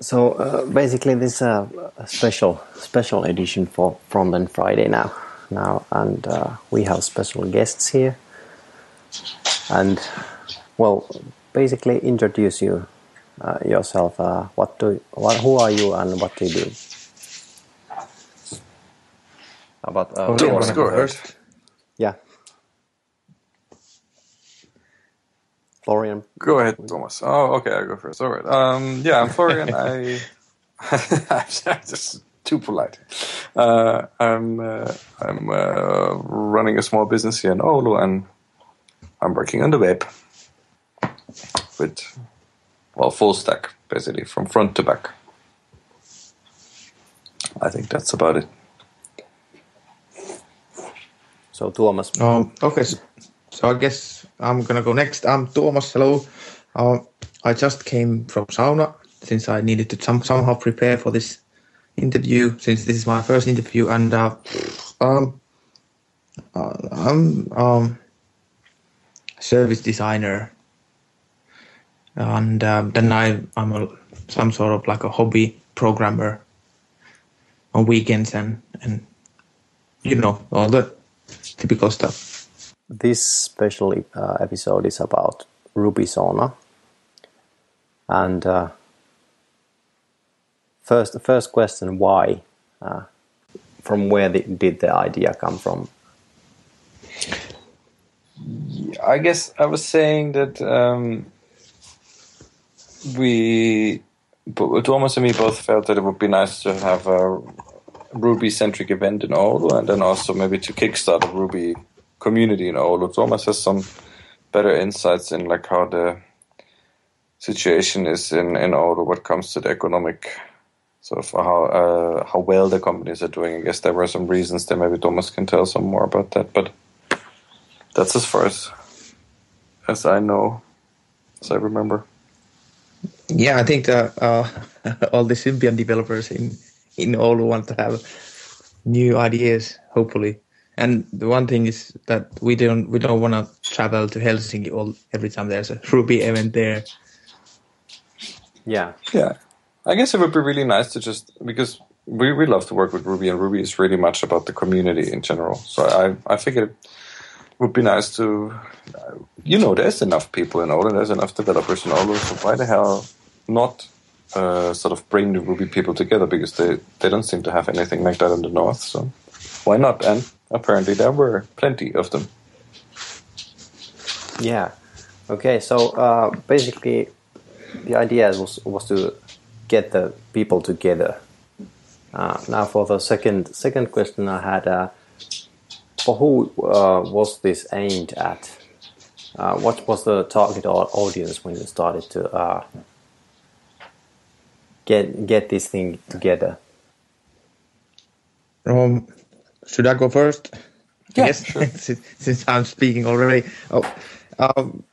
So uh, basically, this is a, a special special edition for Frontend Friday now. Now, and uh, we have special guests here. And well, basically, introduce you uh, yourself. Uh, what do what, who are you and what do you do? About uh, Oh, you wanna go first? Yeah. Florian. Go ahead, Thomas. Oh, okay, I'll go first. All right. Um, yeah, I'm Florian. I I'm just too polite. Uh, I'm uh, I'm uh, running a small business here in Oulu, and I'm working on the web with well full stack basically from front to back. I think that's about it. So Tuomas. Um, okay, so, so I guess I'm gonna go next. I'm Thomas. Hello. Um, I just came from sauna since I needed to some, somehow prepare for this interview since this is my first interview, and uh, um, uh, I'm um, service designer, and um, then I I'm a, some sort of like a hobby programmer on weekends and and you know all the typical stuff. This special uh, episode is about Ruby Sauna. And uh, first, first question: Why? Uh, from where the, did the idea come from? I guess I was saying that um, we, Thomas and me both felt that it would be nice to have a Ruby-centric event in Oulu, and then also maybe to kickstart a Ruby community in Oulu. Thomas has some better insights in like how the situation is in in Oulu what comes to the economic sort of how uh, how well the companies are doing. I guess there were some reasons there. Maybe Thomas can tell some more about that, but that's as far as as I know, as I remember. Yeah, I think uh, uh, all the Symbian developers in in Oulu want to have new ideas, hopefully. And the one thing is that we don't we don't want to travel to Helsinki all every time there's a Ruby event there. Yeah, Yeah, I guess it would be really nice to just because we we love to work with Ruby, and Ruby is really much about the community in general. So I I figured it would be nice to, uh, you know, there's enough people in Oulu, there's enough developers in Oulu, so why the hell not uh, sort of bring the Ruby people together because they they don't seem to have anything like that in the north. So why not? And apparently there were plenty of them. yeah. Okay, so uh, basically, the idea was was to get the people together. Uh, now, for the second second question, I had uh, for who uh, was this aimed at? Uh, what was the target audience when you started to uh, get get this thing together? Um, should I go first? Yeah, yes, sure. since, since I'm speaking already. Oh, um,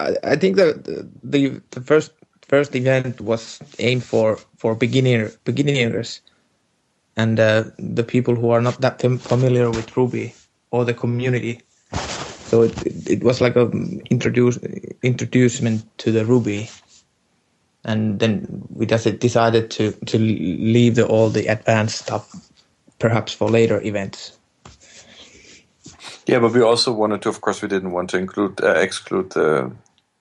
I, I think that the, the first first event was aimed for for beginner beginners and uh, the people who are not that fam- familiar with Ruby or the community. So it, it, it was like a introduce introducement to the Ruby, and then we just decided to to leave the, all the advanced stuff perhaps for later events. Yeah, but we also wanted to. Of course, we didn't want to include uh, exclude the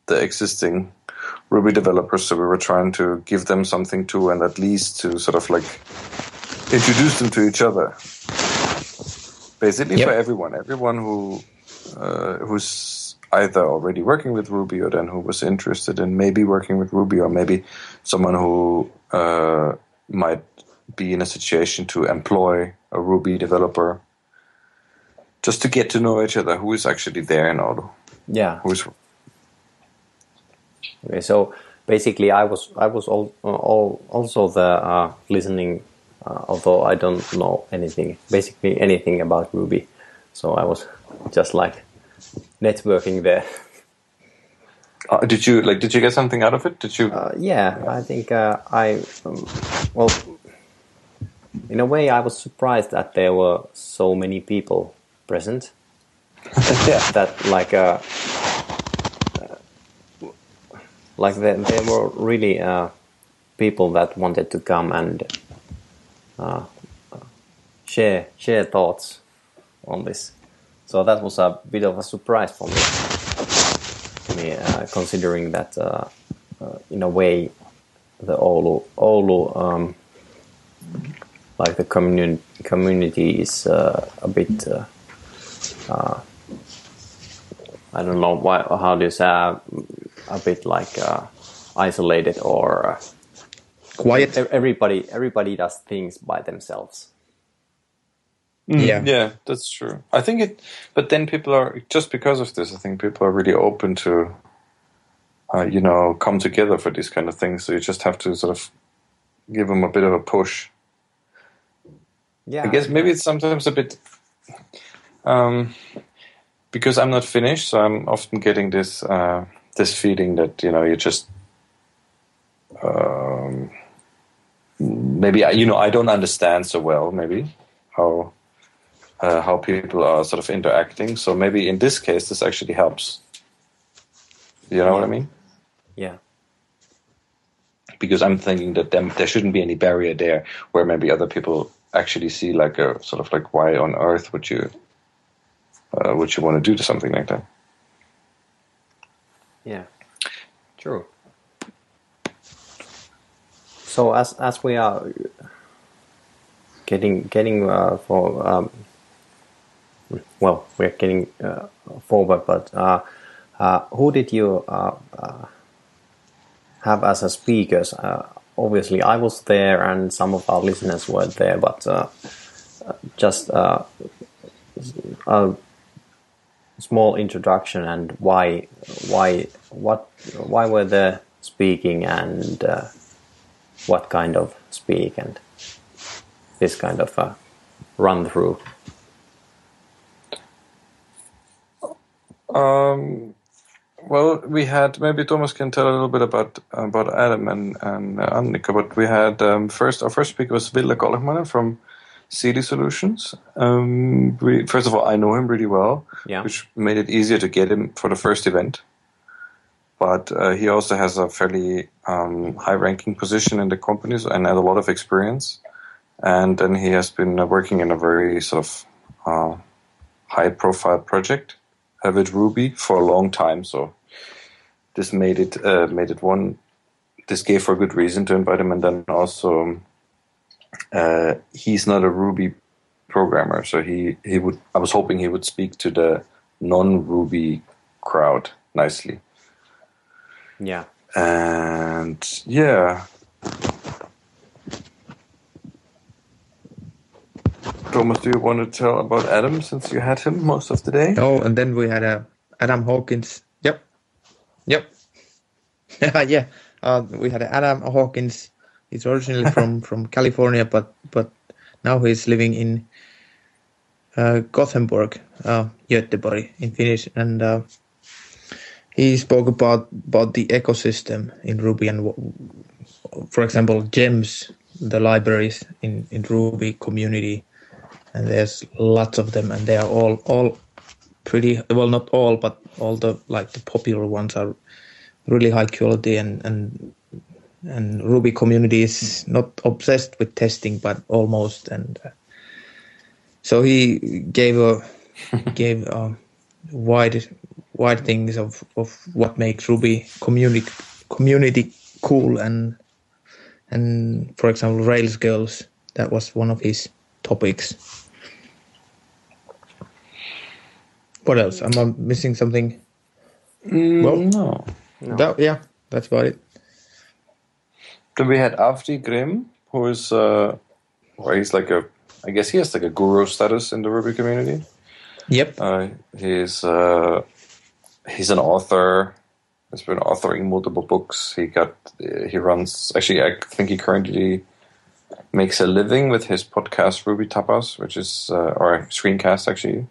the existing Ruby developers, so we were trying to give them something too, and at least to sort of like introduce them to each other. Basically, Yep. for everyone, everyone who uh, who's either already working with Ruby or then who was interested in maybe working with Ruby, or maybe someone who uh, might be in a situation to employ a Ruby developer just to get to know each other who is actually there in Oulu. Yeah. Who's Okay, so basically, I was I was all, all also the uh, listening, uh, although I don't know anything, basically anything about Ruby. So I was just like networking there. uh, did you like did you get something out of it? Did you Uh, yeah, I think uh, I um, well, in a way, I was surprised that there were so many people present. yeah. That like uh, uh, like there, there were really uh, people that wanted to come and uh, share share thoughts on this. So that was a bit of a surprise for me, me uh, considering that uh, uh, in a way the Oulu Oulu um, like the community community is uh, a bit uh, uh, I don't know why how do you say uh, a bit like uh, isolated or uh, Quiet. everybody everybody does things by themselves. Yeah. Yeah, that's true. I think it, but then people are just because of this. I think people are really open to, uh, you know, come together for these kind of things. So you just have to sort of give them a bit of a push. Yeah, I guess maybe it's sometimes a bit, um, because I'm not finished so I'm often getting this uh, this feeling that you know you just. Um, maybe I, you know I don't understand so well maybe how uh, how people are sort of interacting. So maybe in this case, this actually helps. You know what I mean? yeah, Because I'm thinking that them, there shouldn't be any barrier there, where maybe other people actually see like a sort of like why on earth would you uh, would you want to do to something like that? yeah, true. So as as we are getting getting uh, for um, well, we're getting uh, forward, but uh, uh, who did you uh, uh, have as a speakers? Obviously, I was there, and some of our listeners were there, but uh, just uh, a small introduction and why, why, what, why were they speaking, and uh, what kind of speak, and this kind of uh, run through. Um, well, we had maybe Thomas can tell a little bit about about Adam and and uh, Annika, but we had um, first our first speaker was Ville Kolkmanen from CD Solutions. Um, we, first of all, I know him really well, Yeah. which made it easier to get him for the first event. But uh, he also has a fairly um, high-ranking position in the companies and has a lot of experience. And then he has been uh, working in a very sort of uh, high-profile project uh, with Ruby for a long time. So this made it uh, made it one. This gave for a good reason to invite him, and then also uh, he's not a Ruby programmer, so he he would. I was hoping he would speak to the non-Ruby crowd nicely, Yeah. and yeah. Thomas, do you want to tell about Adam since you had him most of the day? Oh, and then we had uh, Adam Hawkins. Yep. Yeah. Uh, we had Adam Hawkins. He's originally from, from California, but but now he's living in uh, Gothenburg, uh, Göteborg in Finnish, and uh, he spoke about about the ecosystem in Ruby and, for example, gems, the libraries in in Ruby community, and there's lots of them, and they are all all pretty well, not all, but all the like the popular ones are really high quality and and and Ruby community is not obsessed with testing, but almost. And uh, so he gave a gave a wide wide things of of what makes Ruby community community cool and and for example Rails girls that was one of his topics. What else? Am I missing something? Well, no. that, yeah, that's about it. Then we had Avdi Grimm, who is, uh, well, he's like a, I guess he has like a guru status in the Ruby community. Yep. Uh, he's uh, he's an author. He's been authoring multiple books. He got uh, he runs actually I think he currently makes a living with his podcast RubyTapas, which is uh, or screencast actually.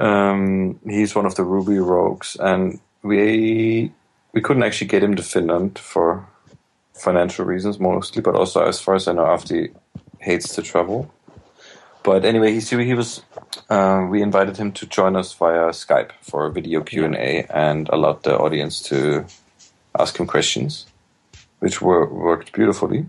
Um, he's one of the Ruby rogues, and we we couldn't actually get him to Finland for financial reasons mostly, but also as far as I know, Avdi hates to travel. But anyway, he he was. Uh, we invited him to join us via Skype for a video Q and A, and allowed the audience to ask him questions, which were worked beautifully.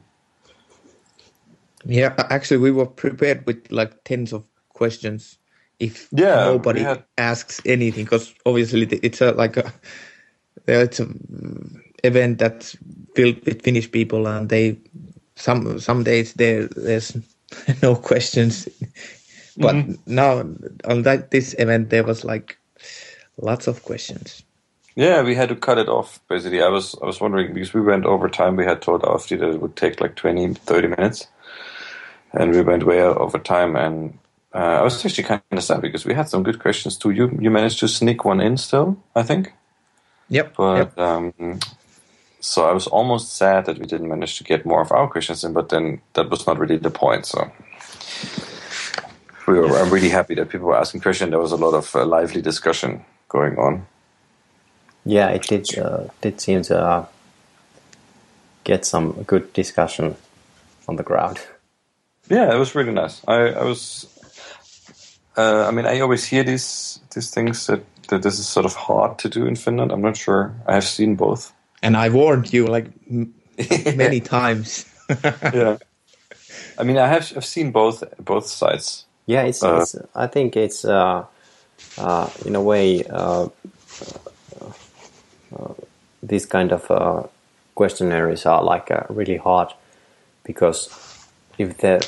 Yeah, actually, we were prepared with like tens of questions if Yeah, nobody had- asks anything, because obviously it's a like a it's a mm, event that's filled with Finnish people, and they some some days there there's no questions, but Mm-hmm. now on that this event there was like lots of questions. Yeah, we had to cut it off. Basically, I was I was wondering because we went over time. We had told Avdi that it would take like 20, 30 minutes, and we went way over time. And uh, I was actually kind of sad because we had some good questions too. You you managed to sneak one in still, I think. Yep. But yep. um, so I was almost sad that we didn't manage to get more of our questions in. But then that was not really the point. So we were. I'm really happy that people were asking questions. There was a lot of uh, lively discussion going on. Yeah, it did. Uh, did seem to uh, get some good discussion on the ground. Yeah, it was really nice. I, I was. Uh, I mean, I always hear these these things that, that this is sort of hard to do in Finland. I'm not sure. I have seen both. And I warned you like m- many times. yeah. I mean, I have I've seen both both sides. Yeah, it's. Uh, it's I think it's uh, uh, in a way uh, uh, these kind of uh, questionnaires are like uh, really hard because if the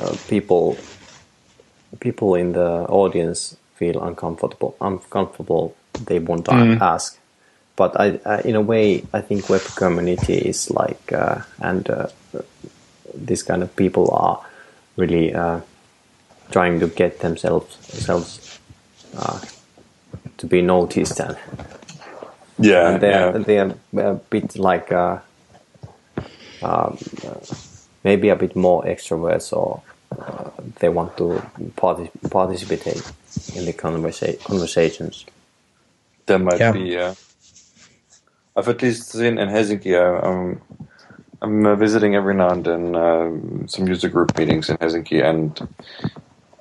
uh, people people in the audience feel uncomfortable uncomfortable they won't ask but I, I in a way i think web community is like uh, and uh, this kind of people are really uh, trying to get themselves themselves uh, to be noticed and Yeah, they're yeah. they're a bit like uh, um, uh, maybe a bit more extroverts or uh, they want to partic- participate in the conversa- conversations. There might Yeah. be. Uh, I've at least seen in Helsinki. I, I'm I'm uh, visiting every now and then um, some user group meetings in Helsinki, and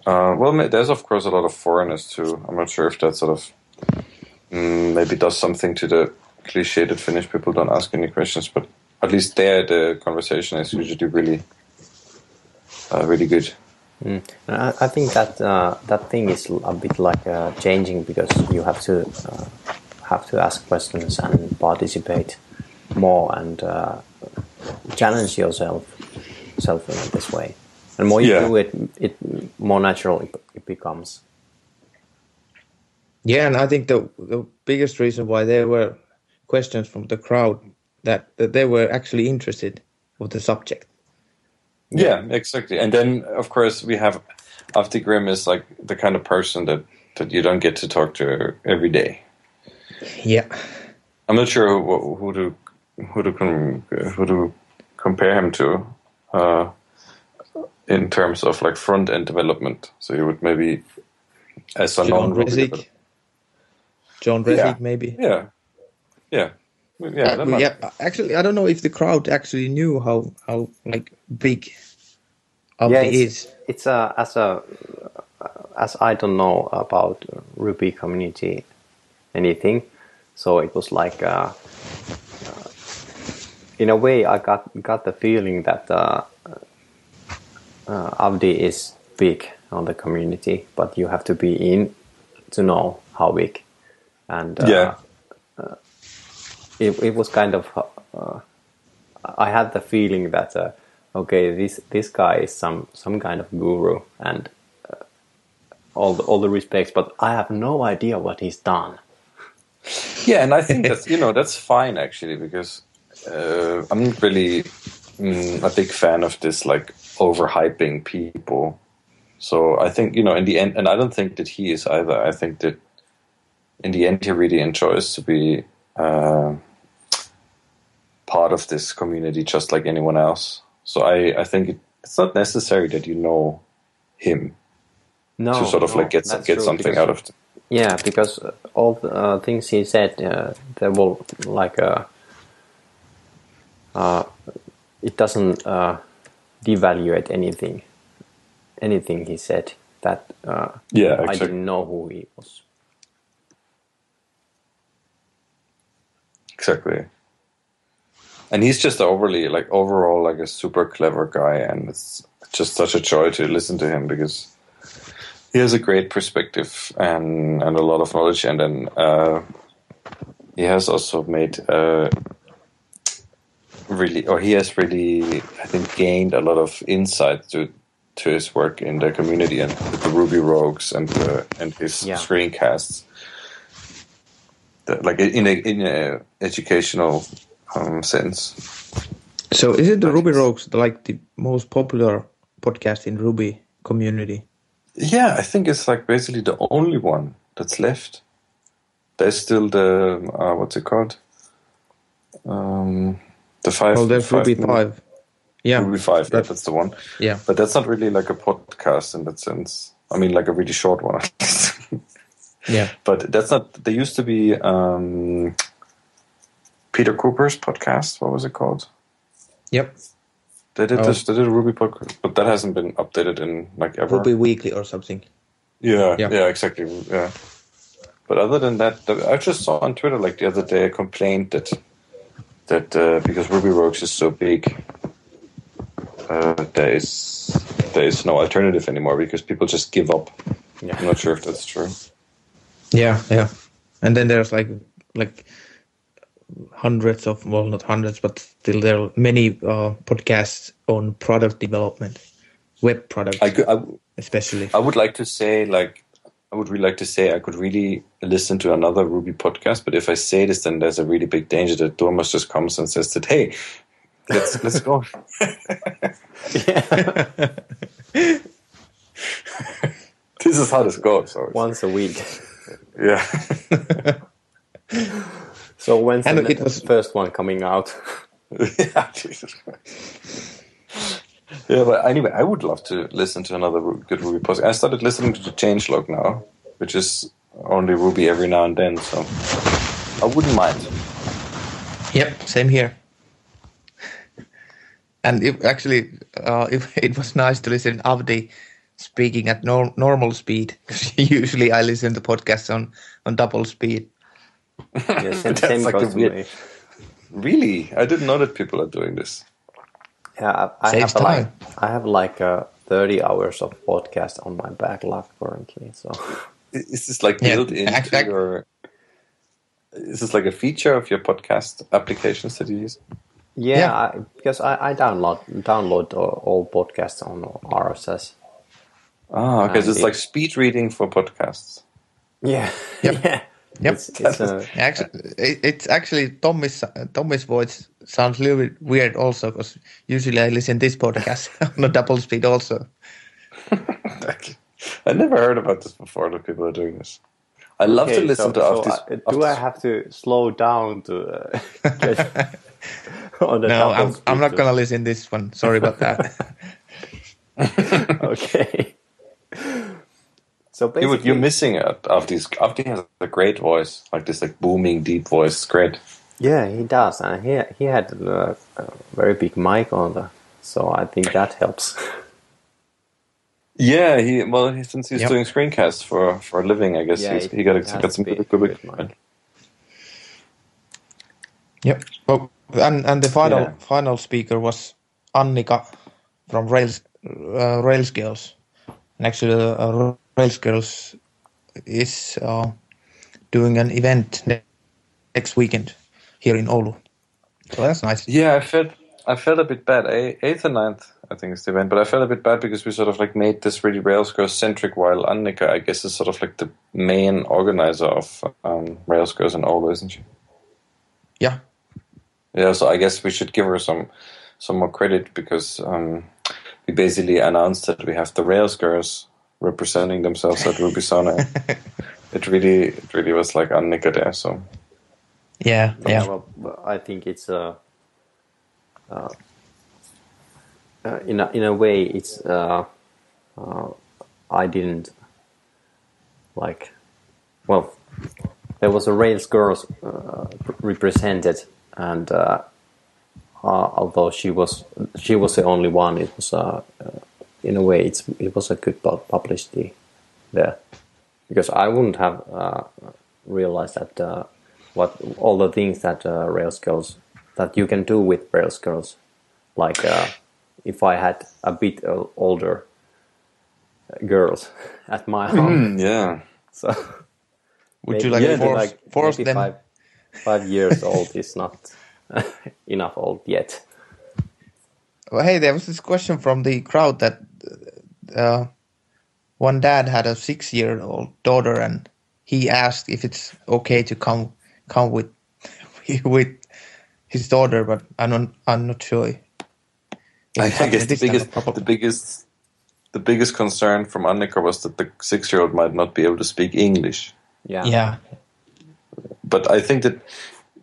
uh, well, there's of course a lot of foreigners too. I'm not sure if that sort of mm, maybe does something to the cliche that Finnish people don't ask any questions, but at least there the conversation is usually really, uh, really good. Mm. I, I think that uh, that thing is a bit like uh, changing because you have to uh, have to ask questions and participate more and uh, challenge yourself self in this way. And more you Yeah. do it, it more natural it, it becomes. Yeah, and I think the the biggest reason why there were questions from the crowd that, that they were actually interested with the subject. Yeah, exactly. And then, of course, we have Avdi Grimm is like the kind of person that, that you don't get to talk to every day. Yeah, I'm not sure who, who to who to com, who to compare him to uh, in terms of like front end development. So you would maybe as a John non Resig. John Resig, Yeah. maybe. Yeah, yeah, yeah. that Uh, might- yeah, actually, I don't know if the crowd actually knew how how like big Avdi yeah, it's, is. it's uh, as a as I don't know about Ruby community anything, so it was like uh, uh, in a way I got got the feeling that uh, uh, Avdi is big on the community, but you have to be in to know how big, and uh, Yeah. It it was kind of uh, I had the feeling that uh, okay, this this guy is some some kind of guru and uh, all the, all the respects, but I have no idea what he's done. Yeah, and I think that's you know that's fine actually because uh, I'm not really mm, a big fan of this like overhyping people. So I think you know in the end, and I don't think that he is either. I think that in the end he really enjoys to be uh, part of this community just like anyone else. So I I think it, it's not necessary that you know him No, to sort of no, like get get true, something because- out of it. Yeah, because all the uh, things he said, uh, they will like uh, uh, it doesn't uh, devaluate anything. Anything he said that uh, Yeah, I exactly. didn't know who he was. Exactly. And he's just overly like overall like a super clever guy, and it's just such a joy to listen to him because he has a great perspective and and a lot of knowledge, and then uh, he has also made uh, really, or he has really, I think, gained a lot of insight to to his work in the community and with the Ruby Rogues and uh, and his Yeah. screencasts. The- like in a in a educational um, sense. So is it the Ruby Rogues like the most popular podcast in Ruby community? Yeah, I think it's like basically the only one that's left. There's still the uh, what's it called? Um, the five. Well, there's Ruby Five. Yeah, Ruby five. Yeah, that's the one. yeah. But that's not really like a podcast in that sense. I mean, like a really short one. Yeah. but that's not. There used to be um, Peter Cooper's podcast. What was it called? Yep. They did Oh. this. They did a Ruby podcast, but that hasn't been updated in like ever. Ruby Weekly or something. Yeah, Yeah. yeah, exactly. Yeah. But other than that, I just saw on Twitter like the other day a complaint that that uh, because Ruby Rogues is so big, uh, there is there is no alternative anymore because people just give up. Yeah. I'm not sure if that's true. Yeah, yeah. And then there's like like hundreds of well, not hundreds, but still there are many uh, podcasts on product development, web products I, could, I, especially. I would like to say like I would really like to say I could really listen to another Ruby podcast, but if I say this, then there's a really big danger that Tuomas just comes and says that hey, let's let's go. this is how this goes. So it's- Once a week. yeah. So when's And ne- it was- first one coming out? yeah, Jesus Christ. Yeah, but anyway, I would love to listen to another good Ruby podcast. I started listening to the changelog now, which is only Ruby every now and then, so I wouldn't mind. Yep, same here. And it, actually, uh, it, it was nice to listen Avdi speaking at nor- normal speed. usually, I listen to podcasts on, on double speed. Yeah, same, same like goes to weird- me. Really, I didn't know that people are doing this. Yeah, I, I Saves have like time. I have like uh, thirty hours of podcast on my backlog currently. So Is this like Yeah, built into act- act- your? Is this like a feature of your podcast applications that you use? yeah, Yeah. I, because I, I download download all, all podcasts on RSS. Ah, okay, so it's it- like speed reading for podcasts. Yeah, Yep. yeah. Yep. It's, it's, uh, Actually, it, it's actually Tommy's Tommy's voice sounds a little bit weird also because usually I listen this podcast on a double speed also. I never heard about this before. That people are doing this. I love to listen so, to so, Avdi's. uh, Do I have to slow down to uh, on the No, double I'm speed I'm not gonna listen this one. Sorry about that. Okay. So You, basically, would- you're missing it. Avdi's. Avdi has a great voice, like this, like booming, deep voice. It's great. Yeah, he does, and he he had uh, a very big mic on the, so I think that helps. Yeah, he well, he, since he's Yep. doing screencasts for for a living, I guess Yeah, he's, he got, he got some good, good, good good mic. Yep. Well, and and the final Yeah. final speaker was Annika from Rails uh, Rails Girls, and actually uh, Rails Girls is uh, doing an event next weekend here in Oulu. So that's nice. Yeah, I felt I felt a bit bad. Eighth and ninth, I think, is the event. But I felt a bit bad because we sort of like made this really Rails Girls centric, while Annika, I guess, is sort of like the main organizer of um, Railsgirls in Oulu, isn't she? Yeah. Yeah, so I guess we should give her some some more credit because um, we basically announced that we have the Rails girls representing themselves at Ruby Sauna. it really, it really was like Annika there. So Yeah. Yeah. well, I think it's a. Uh, uh, in a in a way, it's uh, uh, I didn't like. Well, there was a Rails girls uh, represented, and uh, uh, although she was she was the only one, it was uh, uh, in a way it's it was a good publicity there because I wouldn't have uh, realized that uh, what all the things that uh, Rails girls that you can do with Rails girls. Like uh, if I had a bit uh, older girls at my home, Mm, yeah. so Would you like maybe force, force maybe them? Five, five years old is not enough old yet. Well, hey, there was this question from the crowd that uh, one dad had a six-year-old daughter, and he asked if it's okay to come come with with his daughter, but I'm not I'm not sure. I, It's I guess the this kind of biggest, the biggest, the biggest concern from Annika was that the six-year-old might not be able to speak English. Yeah. yeah, But I think that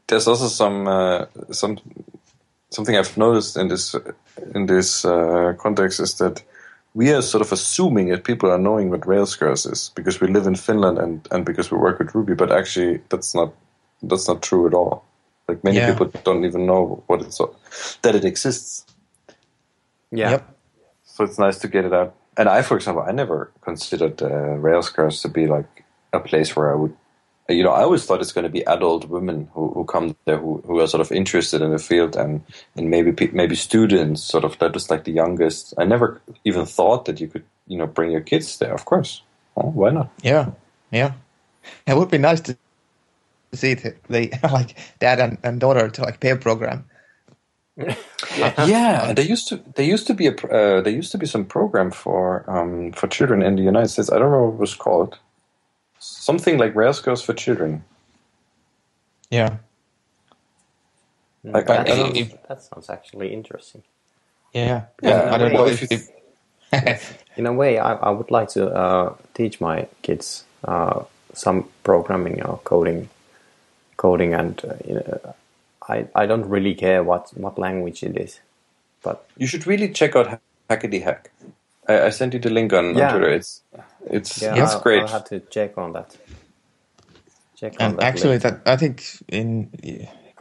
there's also some uh, some something I've noticed in this in this uh, context is that we are sort of assuming that people are knowing what Rails Railscars is because we live in Finland and, and because we work with Ruby, but actually that's not that's not true at all. Like many Yeah. people don't even know what it's that it exists. Yeah. Yep. So it's nice to get it out. And I, for example, I never considered uh, Rails Girls to be like a place where I would, you know, I always thought it's going to be adult women who, who come there who, who are sort of interested in the field and, and maybe maybe students, sort of that was like the youngest. I never even thought that you could, you know, bring your kids there. Of course, oh, why not? yeah, yeah. It would be nice to see it, they like dad and, and daughter to like pair program. yeah, and there used to there used to be a pr- uh, there used to be some program for um, for children in the United States. I don't know what it was called. Something like Rails Girls for children. Yeah, Like, that, I- sounds, if- that sounds actually interesting. yeah. Yeah, I don't well, know if if, In a way, I, I would like to uh, teach my kids uh, some programming or coding, coding, and uh, you know, I I don't really care what what language it is, but You should really check out Hackety Hack. I, I sent you the link on, on Twitter. It's it's yeah, it's I'll, great. I'll have to check on that. Check on that actually later. that i think in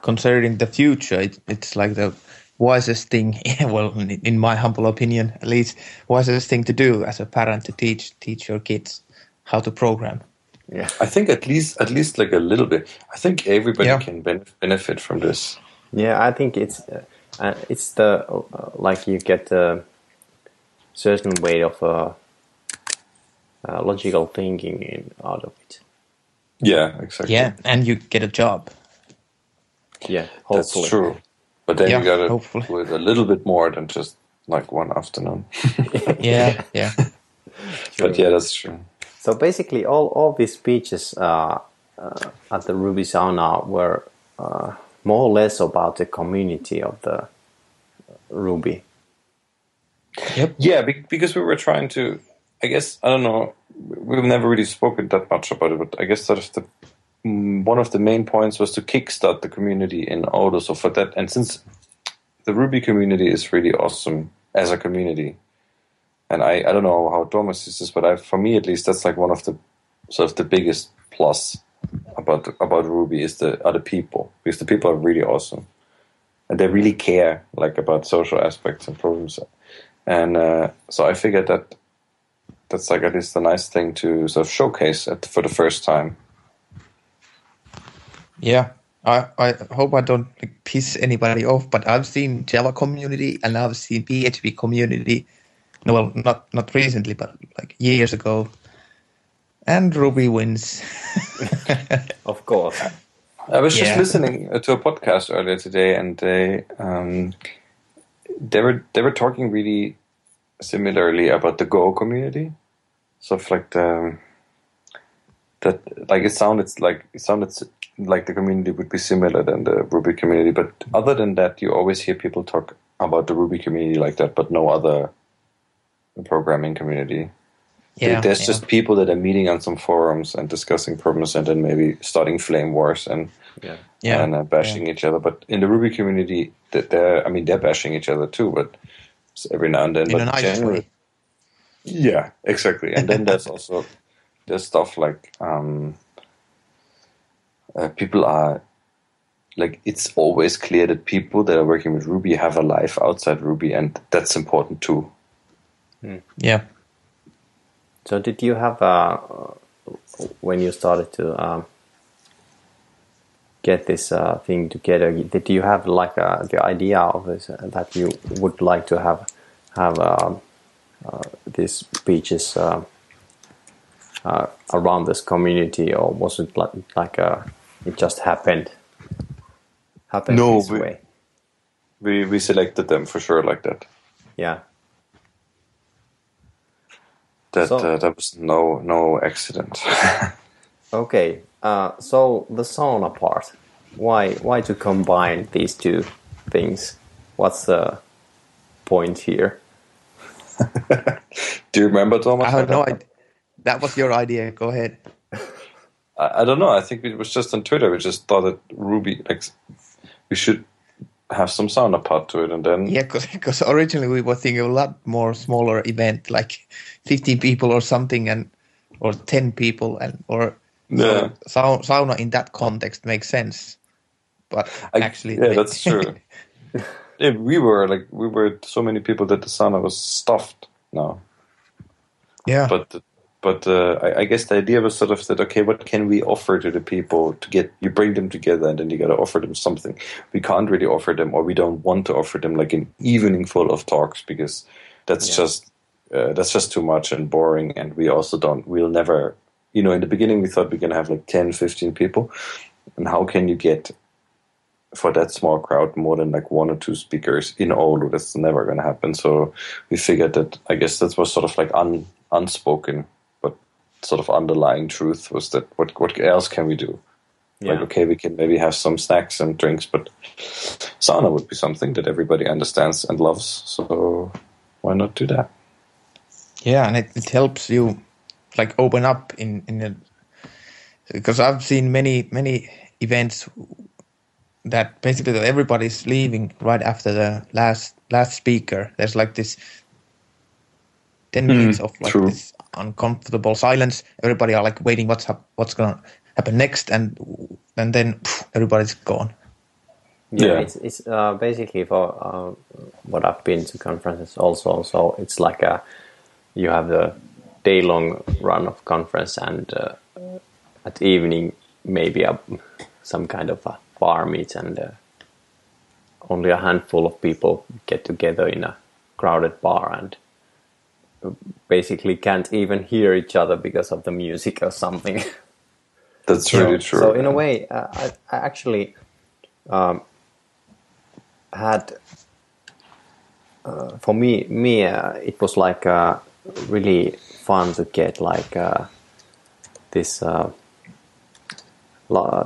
considering the future it, it's like the wisest thing well in, in my humble opinion at least wisest thing to do as a parent to teach teach your kids how to program yeah. I think at least at least like a little bit. I think everybody Yeah. can ben- benefit from this. Yeah, I think it's uh, uh, it's the uh, like you get a certain way of uh, uh, logical thinking in, out of it. Yeah, exactly. yeah and you get a job Yeah, that's true. But then Yeah, you got to hopefully. do it a little bit more than just like one afternoon. yeah yeah but yeah, that's true. So basically, all all these speeches uh, uh, at the Ruby Sauna were uh, more or less about the community of the Ruby. Yep Yeah, be- because we were trying to. I guess I don't know. We've never really spoken that much about it, but I guess of the mm, one of the main points was to kickstart the community in Odo. So for that, and since the Ruby community is really awesome as a community, and I, I don't know how Thomas sees this, but I, for me at least, that's like one of the sort of the biggest plus about about Ruby is the the people because the people are really awesome and they really care like about social aspects and problems and uh, so I figured that that's like at least a nice thing to sort of showcase at, for the first time. yeah I, I hope I don't like, piss anybody off, but I've seen Java community and I've seen PHP community. Well, not not recently, but like years ago. And Ruby wins. Of course. I was just Yeah. listening uh, to a podcast earlier today, and they um, they were they were talking really similarly about the Go community. So of like the um, that like it sounded like it sounded like the community would be similar than the Ruby community, but other than that, you always hear people talk about the Ruby community like that, but no other programming community. yeah, There's yeah. just people that are meeting on some forums and discussing problems, and then maybe starting flame wars and Yeah. Yeah, and uh, bashing each other. But in the Ruby community, that they're I mean they're bashing each other too, but every now and then. in but a nice generally- way. Yeah, exactly. And then there's also there's stuff like um, uh, people are like it's always clear that people that are working with Ruby have a life outside Ruby, and that's important too. Yeah. So did you have uh, when you started to um, get this uh, thing together? Did you have like uh, the idea of this uh, that you would like to have have uh, uh, these speeches uh, uh, around this community, or was it like, like uh, it just happened? Happened No, this we- way. We we selected them for sure like that. Yeah. That So- uh, that was no no accident. Okay. Uh, so the sauna part. Why why to combine these two things? What's the point here? Do you remember Thomas? I have no idea. That was your idea. Go ahead. I, I don't know. I think it was just on Twitter. We just thought that Ruby like we should have some sauna part to it, and then Yeah, because originally we were thinking a lot more smaller event, like 15 people or something, and or 10 people, and or Yeah. so, sauna in that context makes sense. But I- actually, yeah, that's true. yeah, we were like we were so many people that the sauna was stuffed now. yeah, But but uh, I, I guess the idea was sort of that okay, what can we offer to the people to get you bring them together, and then you got to offer them something. We can't really offer them, or we don't want to offer them like an evening full of talks because that's Yeah. just uh, that's just too much and boring. And we also don't. We'll never. You know, in the beginning we thought we are gonna have like 10, 15 people, and how can you get for that small crowd more than like one or two speakers in Oulu? That's never gonna happen. So we figured that I guess that was sort of like un, unspoken, but sort of underlying truth was that what what else can we do? Like okay, we can maybe have some snacks and drinks, but sauna would be something that everybody understands and loves. So why not do that? yeah, and it, it helps you like open up in in a because I've seen many many events that basically that everybody's leaving right after the last last speaker. There's like this ten minutes of like true. this uncomfortable silence. Everybody are like waiting what's hap- what's gonna happen next, and and then phew, everybody's gone. Yeah, Yeah. it's it's uh, basically for uh, what I've been to conferences also. So it's like a you have the day long run of conference, and uh, at evening maybe a, some kind of a bar meet, and uh, only a handful of people get together in a crowded bar and basically can't even hear each other because of the music or something. That's So- really true. So in a way, uh, I, I actually um, had uh, for me me uh, it was like uh, really fun to get like uh, this uh,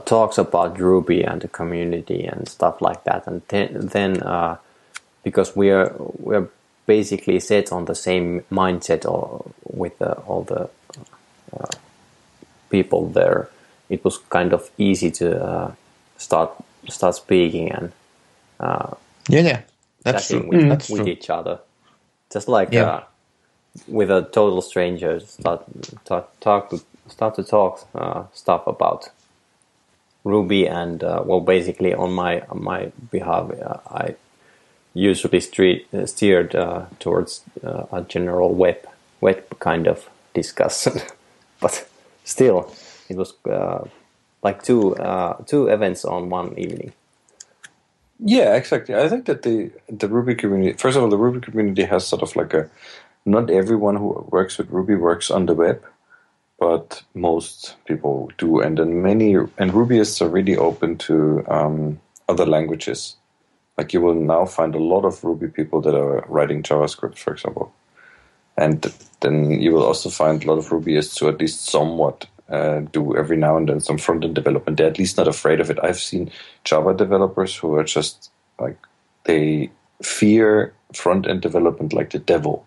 talks about Ruby and the community and stuff like that, and then then uh, because we are we're basically set on the same mindset or with uh, all the people there, it was kind of easy to uh, start start speaking and Yeah, yeah, that's true. with, That's with true. each other, just like Yeah. With a total stranger. Start talk, talk to start to talk uh, stuff about Ruby and uh, well, basically on my on my behalf, uh, I usually street, steered uh, towards uh, a general web web kind of discussion, but still, it was like two two events on one evening. Yeah, exactly. I think that the the Ruby community. First of all, the Ruby community has sort of like a. Not everyone who works with Ruby works on the web, but most people do, and then many and Rubyists are really open to um, other languages. Like you will now find a lot of Ruby people that are writing JavaScript, for example, and then you will also find a lot of Rubyists who at least somewhat uh, do every now and then some front end development. They're at least not afraid of it. I've seen Java developers who are just like they fear front end development like the devil,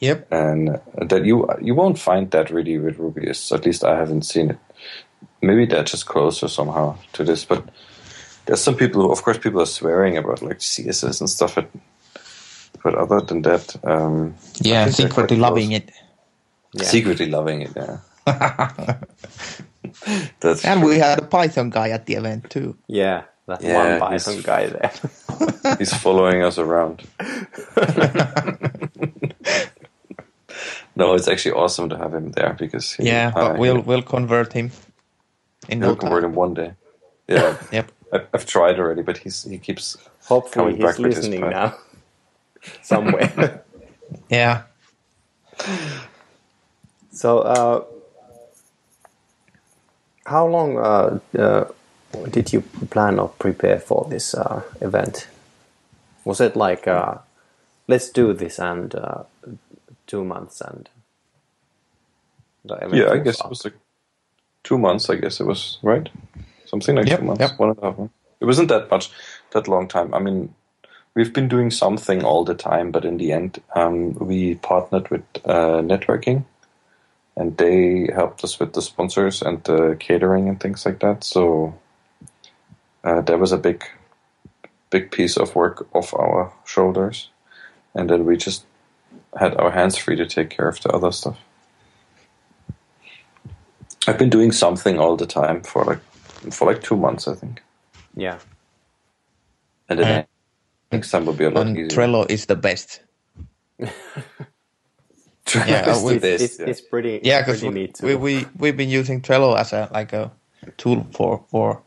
Yep. and that you you won't find that really with Rubyists. At least I haven't seen it. Maybe they're just closer somehow to this, but there's some people. Who, of course, people are swearing about like CSS and stuff. But, but other than that, um, Yeah, I think they're secretly loving it. Yeah. secretly loving it. Yeah, that's And we had a Python guy at the event too. Yeah, that Yeah, one Python guy there. He's following us around. no, it's actually awesome to have him there because he, Yeah, uh, but we'll we'll convert him in he'll no convert time. him one day. Yeah, Yep. I, I've tried already, but he's he keeps Hopefully coming back he's with listening now. Somewhere. Yeah. so, uh, how long uh, uh, did you plan or prepare for this uh, event? Was it like, uh, let's do this and uh, two months and the Yeah, I was guess up? it was like two months. I guess it was right, something like Yep, two months, yep. one and a half months. It wasn't that much, that long time. I mean, we've been doing something all the time, but in the end, um, we partnered with uh, networking, and they helped us with the sponsors and the catering and things like that. So uh, that was a big, big piece of work off our shoulders, and then we just had our hands free to take care of the other stuff. I've been doing something all the time for like for like two months, I think, Yeah. and then Uh, next time will be a lot And easier. Trello is the best. Yeah, Let's uh, do we- It's, yeah. it's pretty, Yeah, because pretty neat. we we we've been using Trello as a like a tool for for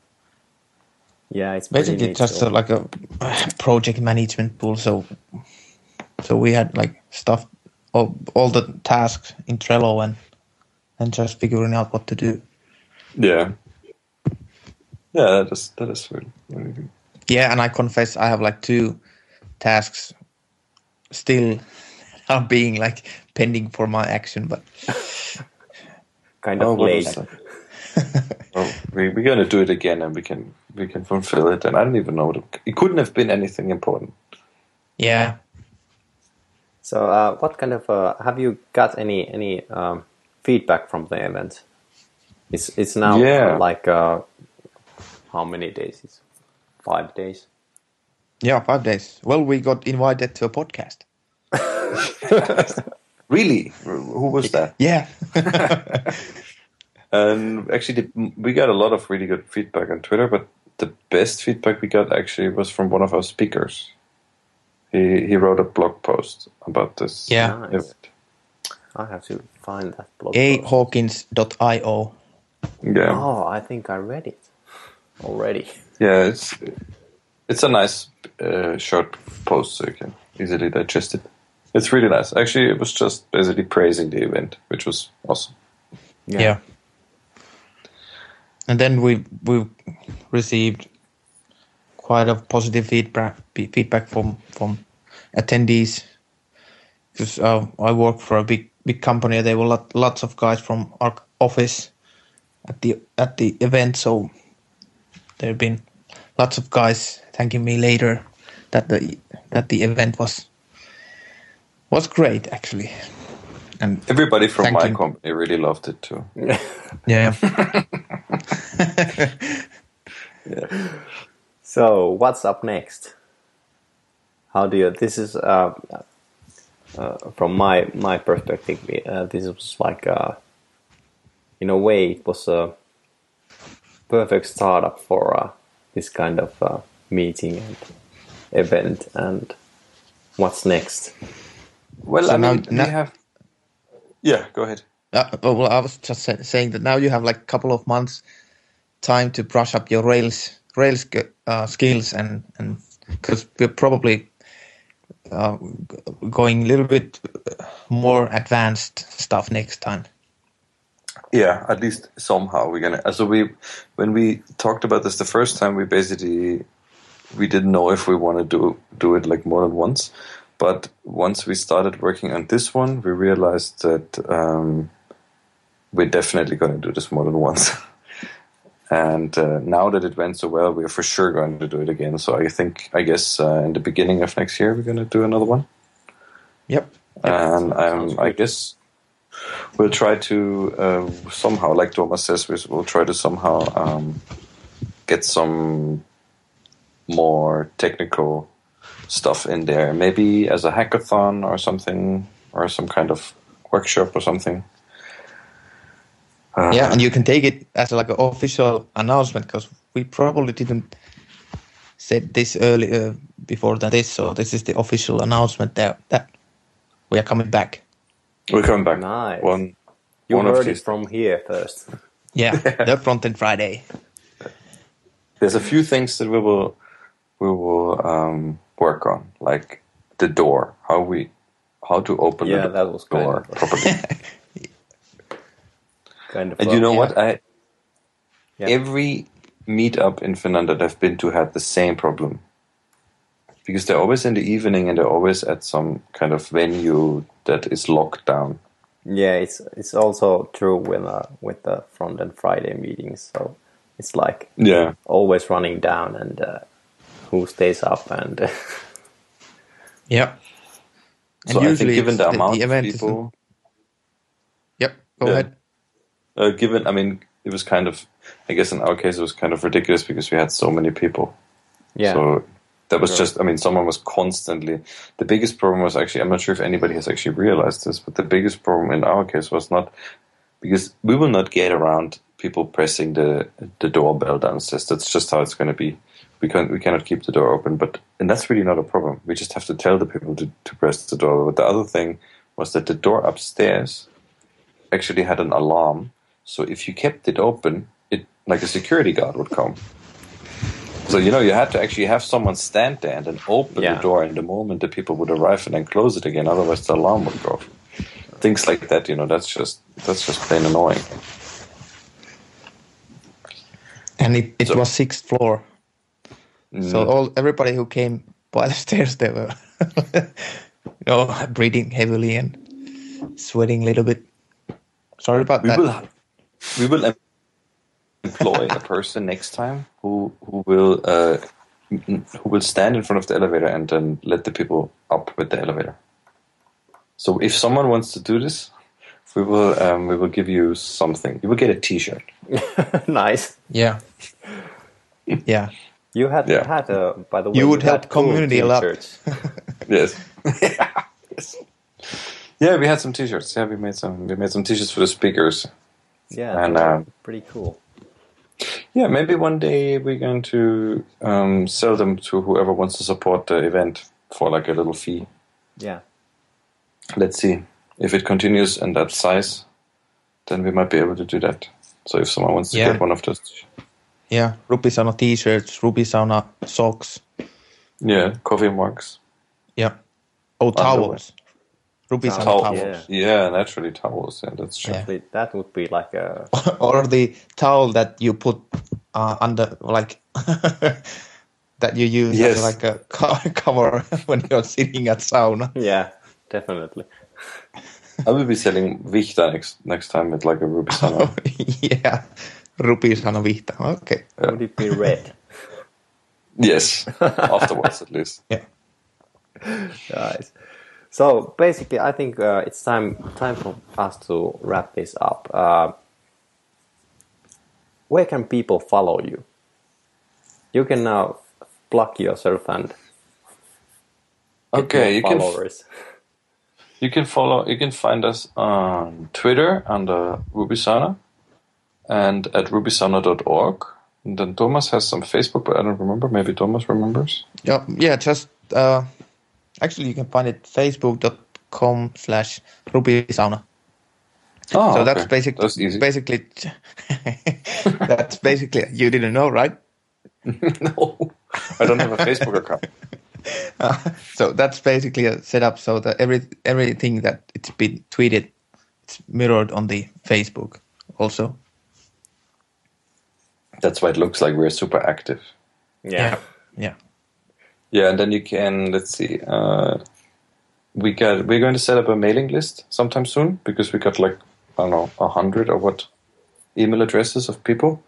yeah, it's basically just a, like a project management tool. So so we had like stuff all, all the tasks in Trello and and just figuring out what to do. yeah, yeah. That is that is really, really good. Yeah, and I confess I have like two tasks still are being like pending for my action, but kind of Oh, late. was well, oh, we, we're gonna do it again, and we can we can fulfill it. And I don't even know. What it, it couldn't have been anything important. yeah. So, uh, what kind of uh, have you got any any um, feedback from the event? It's it's now Yeah. like uh, how many days? It's five days. Yeah, five days. Well, we got invited to a podcast. Really, who was that? Yeah. And actually, the, we got a lot of really good feedback on Twitter, but the best feedback we got actually was from one of our speakers. He he wrote a blog post about this. Yeah. Nice. event. I have to find that blog. A post. Hawkins.io. Yeah, Oh, I think I read it already. yeah. It's it's a nice uh, short post, so you can easily digest it. It's really nice. Actually, it was just basically praising the event, which was awesome. Yeah. And then we we received quite a positive feedback feedback from from attendees because uh, I work for a big big company. There were lot, lots of guys from our office at the at the event, so there have been lots of guys thanking me later that the that the event was was great actually. And Everybody from Thank my you. company really loved it too. Yeah. yeah, So, what's up next? How do you? This is uh, uh, from my my perspective. Uh, this was like uh, in a way it was a perfect startup for uh, this kind of uh, meeting and event. And what's next? Well, So I mean, now- we have. Yeah, go ahead. Uh, well, I was just say, saying that now you have like a couple of months time to brush up your Rails Rails uh, skills and and because we're probably uh, going a little bit more advanced stuff next time. Yeah, at least somehow we're gonna. So we, when we talked about this the first time, we basically we didn't know if we want to do do it like more than once. But once we started working on this one, we realized that um, we're definitely going to do this more than once. and uh, now that it went so well, we're for sure going to do it again. So I think, I guess, uh, in the beginning of next year, we're going to do another one. Yep. and um, I guess we'll try to uh, somehow, like Tuomas says, we- we'll try to somehow um, get some more technical stuff in there, maybe as a hackathon or something, or some kind of workshop or something. Uh, Yeah, and you can take it as like an official announcement because we probably didn't said this earlier before than this, so this is the official announcement that that we are coming back. we're coming back. Nice. One, You one heard these. it from here first. Yeah, the front end Friday. there's a few things that we will we will um, work on, like the door, how we how to open Yeah, the that was kind door of- properly. Kind of. and uh, you know Yeah. what? I Yeah. every meetup in Finland that I've been to had the same problem. Because they're always in the evening and they're always at some kind of venue that is locked down. Yeah, it's it's also true with uh, with the front end Friday meetings. So it's like Yeah. always running down and uh, who stays up and Yeah. So I think given it's the amount of people, Yep. Go Yeah. ahead. Uh, given, I mean, it was kind of, I guess in our case, it was kind of ridiculous because we had so many people. yeah, So that was Sure. just, I mean, someone was constantly. The biggest problem was actually, I'm not sure if anybody has actually realized this, but the biggest problem in our case was not because we will not get around people pressing the the doorbell downstairs. That's just how it's going to be. We can we cannot keep the door open, but and that's really not a problem. We just have to tell the people to, to press the door. But the other thing was that the door upstairs actually had an alarm. So if you kept it open, it like a security guard would come. So you know you had to actually have someone stand there and then open Yeah. the door in the moment the people would arrive and then close it again. Otherwise the alarm would go off. Things like that, you know, that's just that's just plain annoying. And it, it So- was sixth floor. So Mm. all everybody who came by the stairs, they were, you know, breathing heavily and sweating a little bit. Sorry about we that. will we will em- employ a person next time who who will uh, who will stand in front of the elevator and then let the people up with the elevator. So if someone wants to do this, we will um, we will give you something. You will get a T-shirt. nice. Yeah. Yeah. You had Yeah. had uh, by the way. You would had help cool community a lot. t-shirts. Yes. yes. Yeah, we had some T-shirts. Yeah, we made some. We made some T-shirts for the speakers. Yeah, And, they um, pretty cool. Yeah, maybe one day we're going to um, sell them to whoever wants to support the event for like a little fee. Yeah, Let's see if it continues in that size. Then we might be able to do that. So if someone wants to Yeah. get one of those, Yeah. Ruby Sauna t-shirts, Ruby Sauna socks. yeah, coffee mugs, Yeah. Oh, Underwear. towels. Ruby Towels, towels. towels. yeah. Yeah, naturally towels. Yeah, that's true. Yeah. That would be like a or the towel that you put uh, under, like, that you use Yes. as like a co- cover when you're sitting at sauna. yeah, definitely. I will be selling Vihta next next time with like a Ruby Sauna. yeah. Ruby Sauna vihta. Okay. Would it be red? yes, afterwards at least. Yeah. Nice. So basically, I think uh, it's time time for us to wrap this up. Uh, where can people follow you? You can now plug yourself and Okay, more you can followers. You can follow. You can find us on Twitter under RubySauna and at rubysauna.org. And then Tuomas has some Facebook, but I don't remember. Maybe Tuomas remembers. Yeah, yeah, just uh, actually you can find it facebook.com slash Ruby Sauna. Oh, ah, so that's basically That's easy. basically that's basically you didn't know, right? no, I don't have a Facebook account. Ah, so that's basically a setup so that every everything that it's been tweeted it's mirrored on the Facebook also. That's why it looks like we're super active. Yeah. Yeah. Yeah, and then you can let's see. Uh, we got we're going to set up a mailing list sometime soon because we got like I don't know a hundred or what email addresses of people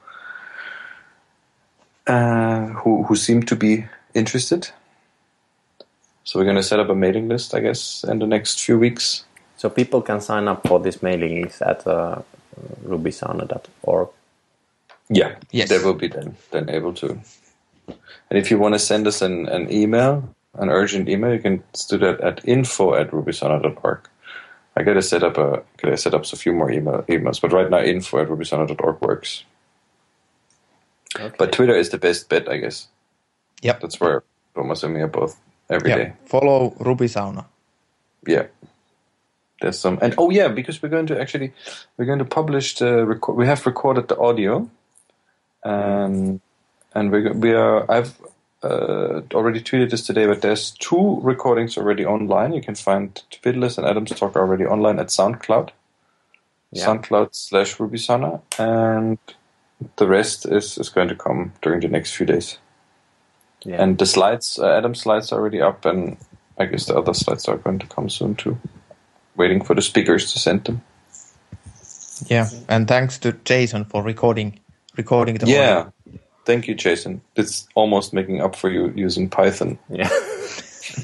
uh, who who seem to be interested. So we're going to set up a mailing list, I guess, in the next few weeks. So people can sign up for this mailing list at uh, rubysauna.org. Yeah, Yes. they will be then then able to. And if you want to send us an, an email, an urgent email, you can do that at info at rubysauna.org. I gotta set up a gotta set up a few more email emails, but right now info at rubysauna.org works. Okay. But Twitter is the best bet, I guess. Yep. That's where Tuomas and me are both every day. yeah. Follow Ruby Sauna. Yeah. There's some, and oh yeah, because we're going to actually, we're going to publish the record. We have recorded the audio, um, and we we are. I've uh, already tweeted this today, but there's two recordings already online. You can find Fiddlers and Adams Talk already online at SoundCloud, Yeah. SoundCloud slash RubySauna, and the rest is is going to come during the next few days. Yeah. And the slides, uh, Adam's slides are already up, and I guess the other slides are going to come soon too. Waiting for the speakers to send them. Yeah, and thanks to Jason for recording recording the Yeah. audio. Thank you, Jason. It's almost making up for you using Python. yeah.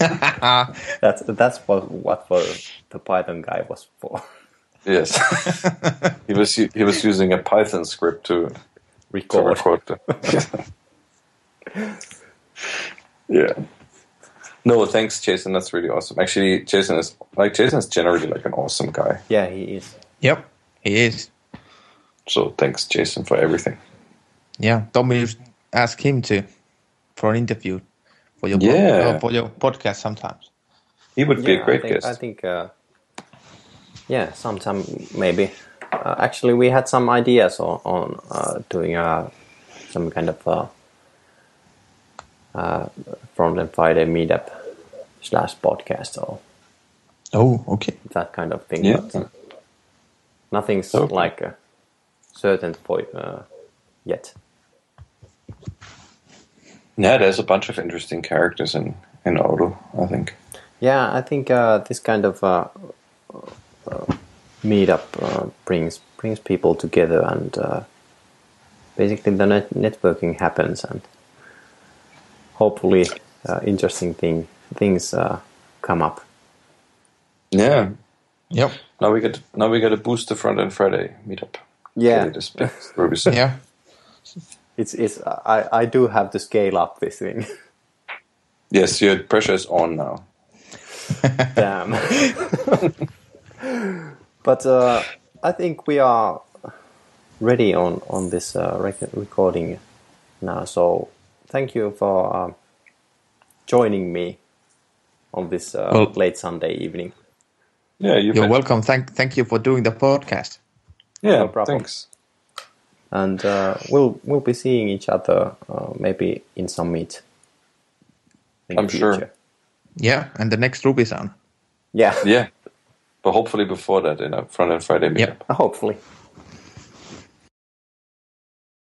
that's that's what what for the Python guy was for. Yes, he was he was using a Python script to to Record. record. The, yeah. No, thanks, Jason. That's really awesome. Actually, Jason is like Jason is generally like an awesome guy. Yeah, he is. Yep, he is. So thanks, Jason, for everything. Yeah, Tommy used to ask him to for an interview for your Yeah. uh, for your podcast sometimes. He would be a great I think, guest. I think uh, yeah, sometime maybe. Uh, actually, we had some ideas on, on uh, doing uh, some kind of uh, uh, Front End Friday meetup slash podcast or Oh, okay. that kind of thing. Yeah. But, uh, nothing's Okay. like uh, certain point uh, yet. Yeah, there's a bunch of interesting characters in in Odo. I think. Yeah, I think uh, this kind of uh, uh, meetup uh, brings brings people together, and uh, basically the net- networking happens, and hopefully uh, interesting thing things uh, come up. Yeah. Yep. Now we get now we got a boost the front end Friday meetup. Yeah, Get it as Ruby. Yeah. It's it's I I do have to scale up this thing. Yes, your pressure is on now. Damn. but uh, I think we are ready on on this uh, rec- recording now. So thank you for uh, joining me on this uh, Well- late Sunday evening. Yeah, you You're welcome. Thank thank you for doing the podcast. Yeah, No problem. thanks. And uh, we'll we'll be seeing each other uh, maybe in some meet. in I'm sure. Yeah, and the next Ruby Sauna. Yeah, Yeah, but hopefully before that in a front end Friday meetup. Yep. hopefully.